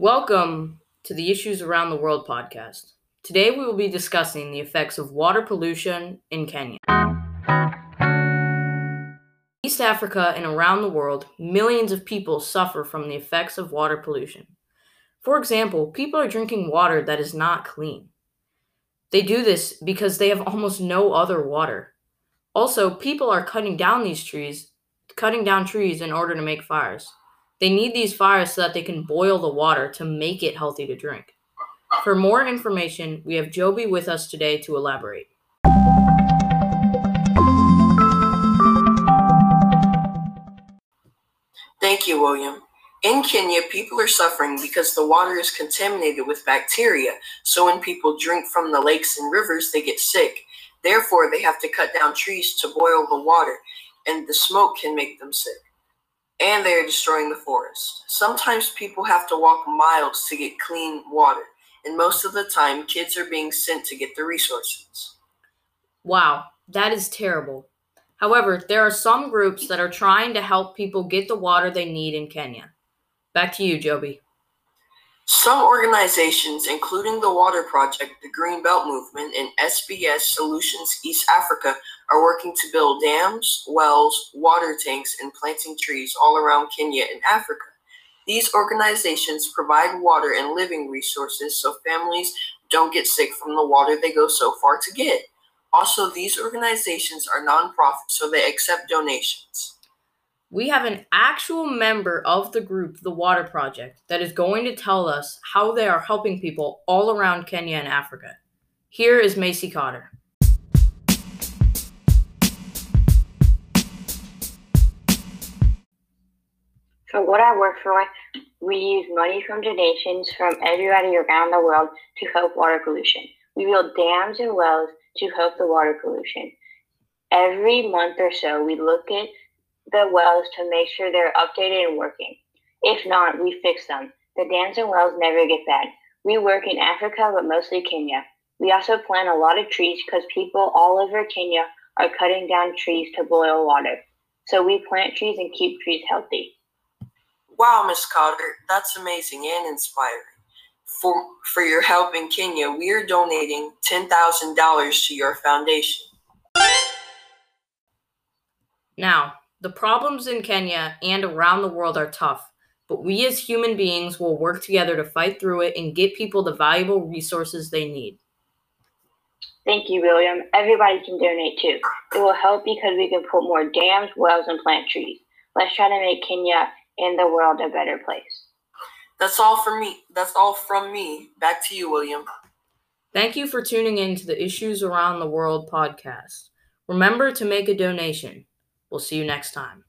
Welcome to the Issues Around the World podcast. Today we will be discussing the effects of water pollution in Kenya. East Africa and around the world, millions of people suffer from the effects of water pollution. For example, people are drinking water that is not clean. They do this because they have almost no other water. Also, people are cutting down these trees, cutting down trees in order to make fires. They need these fires so that they can boil the water to make it healthy to drink. For more information, we have Joby with us today to elaborate. Thank you, William. In Kenya, people are suffering because the water is contaminated with bacteria. So when people drink from the lakes and rivers, they get sick. Therefore, they have to cut down trees to boil the water, and the smoke can make them sick. And they are destroying the forest. Sometimes people have to walk miles to get clean water, and most of the time, kids are being sent to get the resources. Wow, that is terrible. However, there are some groups that are trying to help people get the water they need in Kenya. Back to you, Joby. Some organizations, including the Water Project, the Green Belt Movement, and SBS Solutions East Africa, are working to build dams, wells, water tanks, and planting trees all around Kenya and Africa. These organizations provide water and living resources so families don't get sick from the water they go so far to get. Also, these organizations are nonprofit, so they accept donations. We have an actual member of the group, the Water Project, that is going to tell us how they are helping people all around Kenya and Africa. Here is Macy Cotter. For what I work for, we use money from donations from everybody around the world to help water pollution. We build dams and wells to help the water pollution. Every month or so, we look at the wells to make sure they're updated and working. If not, we fix them. The dams and wells never get bad. We work in Africa, but mostly Kenya. We also plant a lot of trees because people all over Kenya are cutting down trees to boil water. So we plant trees and keep trees healthy. Wow, Miss Cotter, that's amazing and inspiring. For, for your help in Kenya, we are donating $10,000 to your foundation. Now, the problems in Kenya and around the world are tough, but we as human beings will work together to fight through it and get people the valuable resources they need. Thank you, William. Everybody can donate too. It will help because we can put more dams, wells, and plant trees. Let's try to make Kenya and the world a better place. That's all for me. That's all from me. Back to you, William. Thank you for tuning in to the Issues Around the World podcast. Remember to make a donation. We'll see you next time.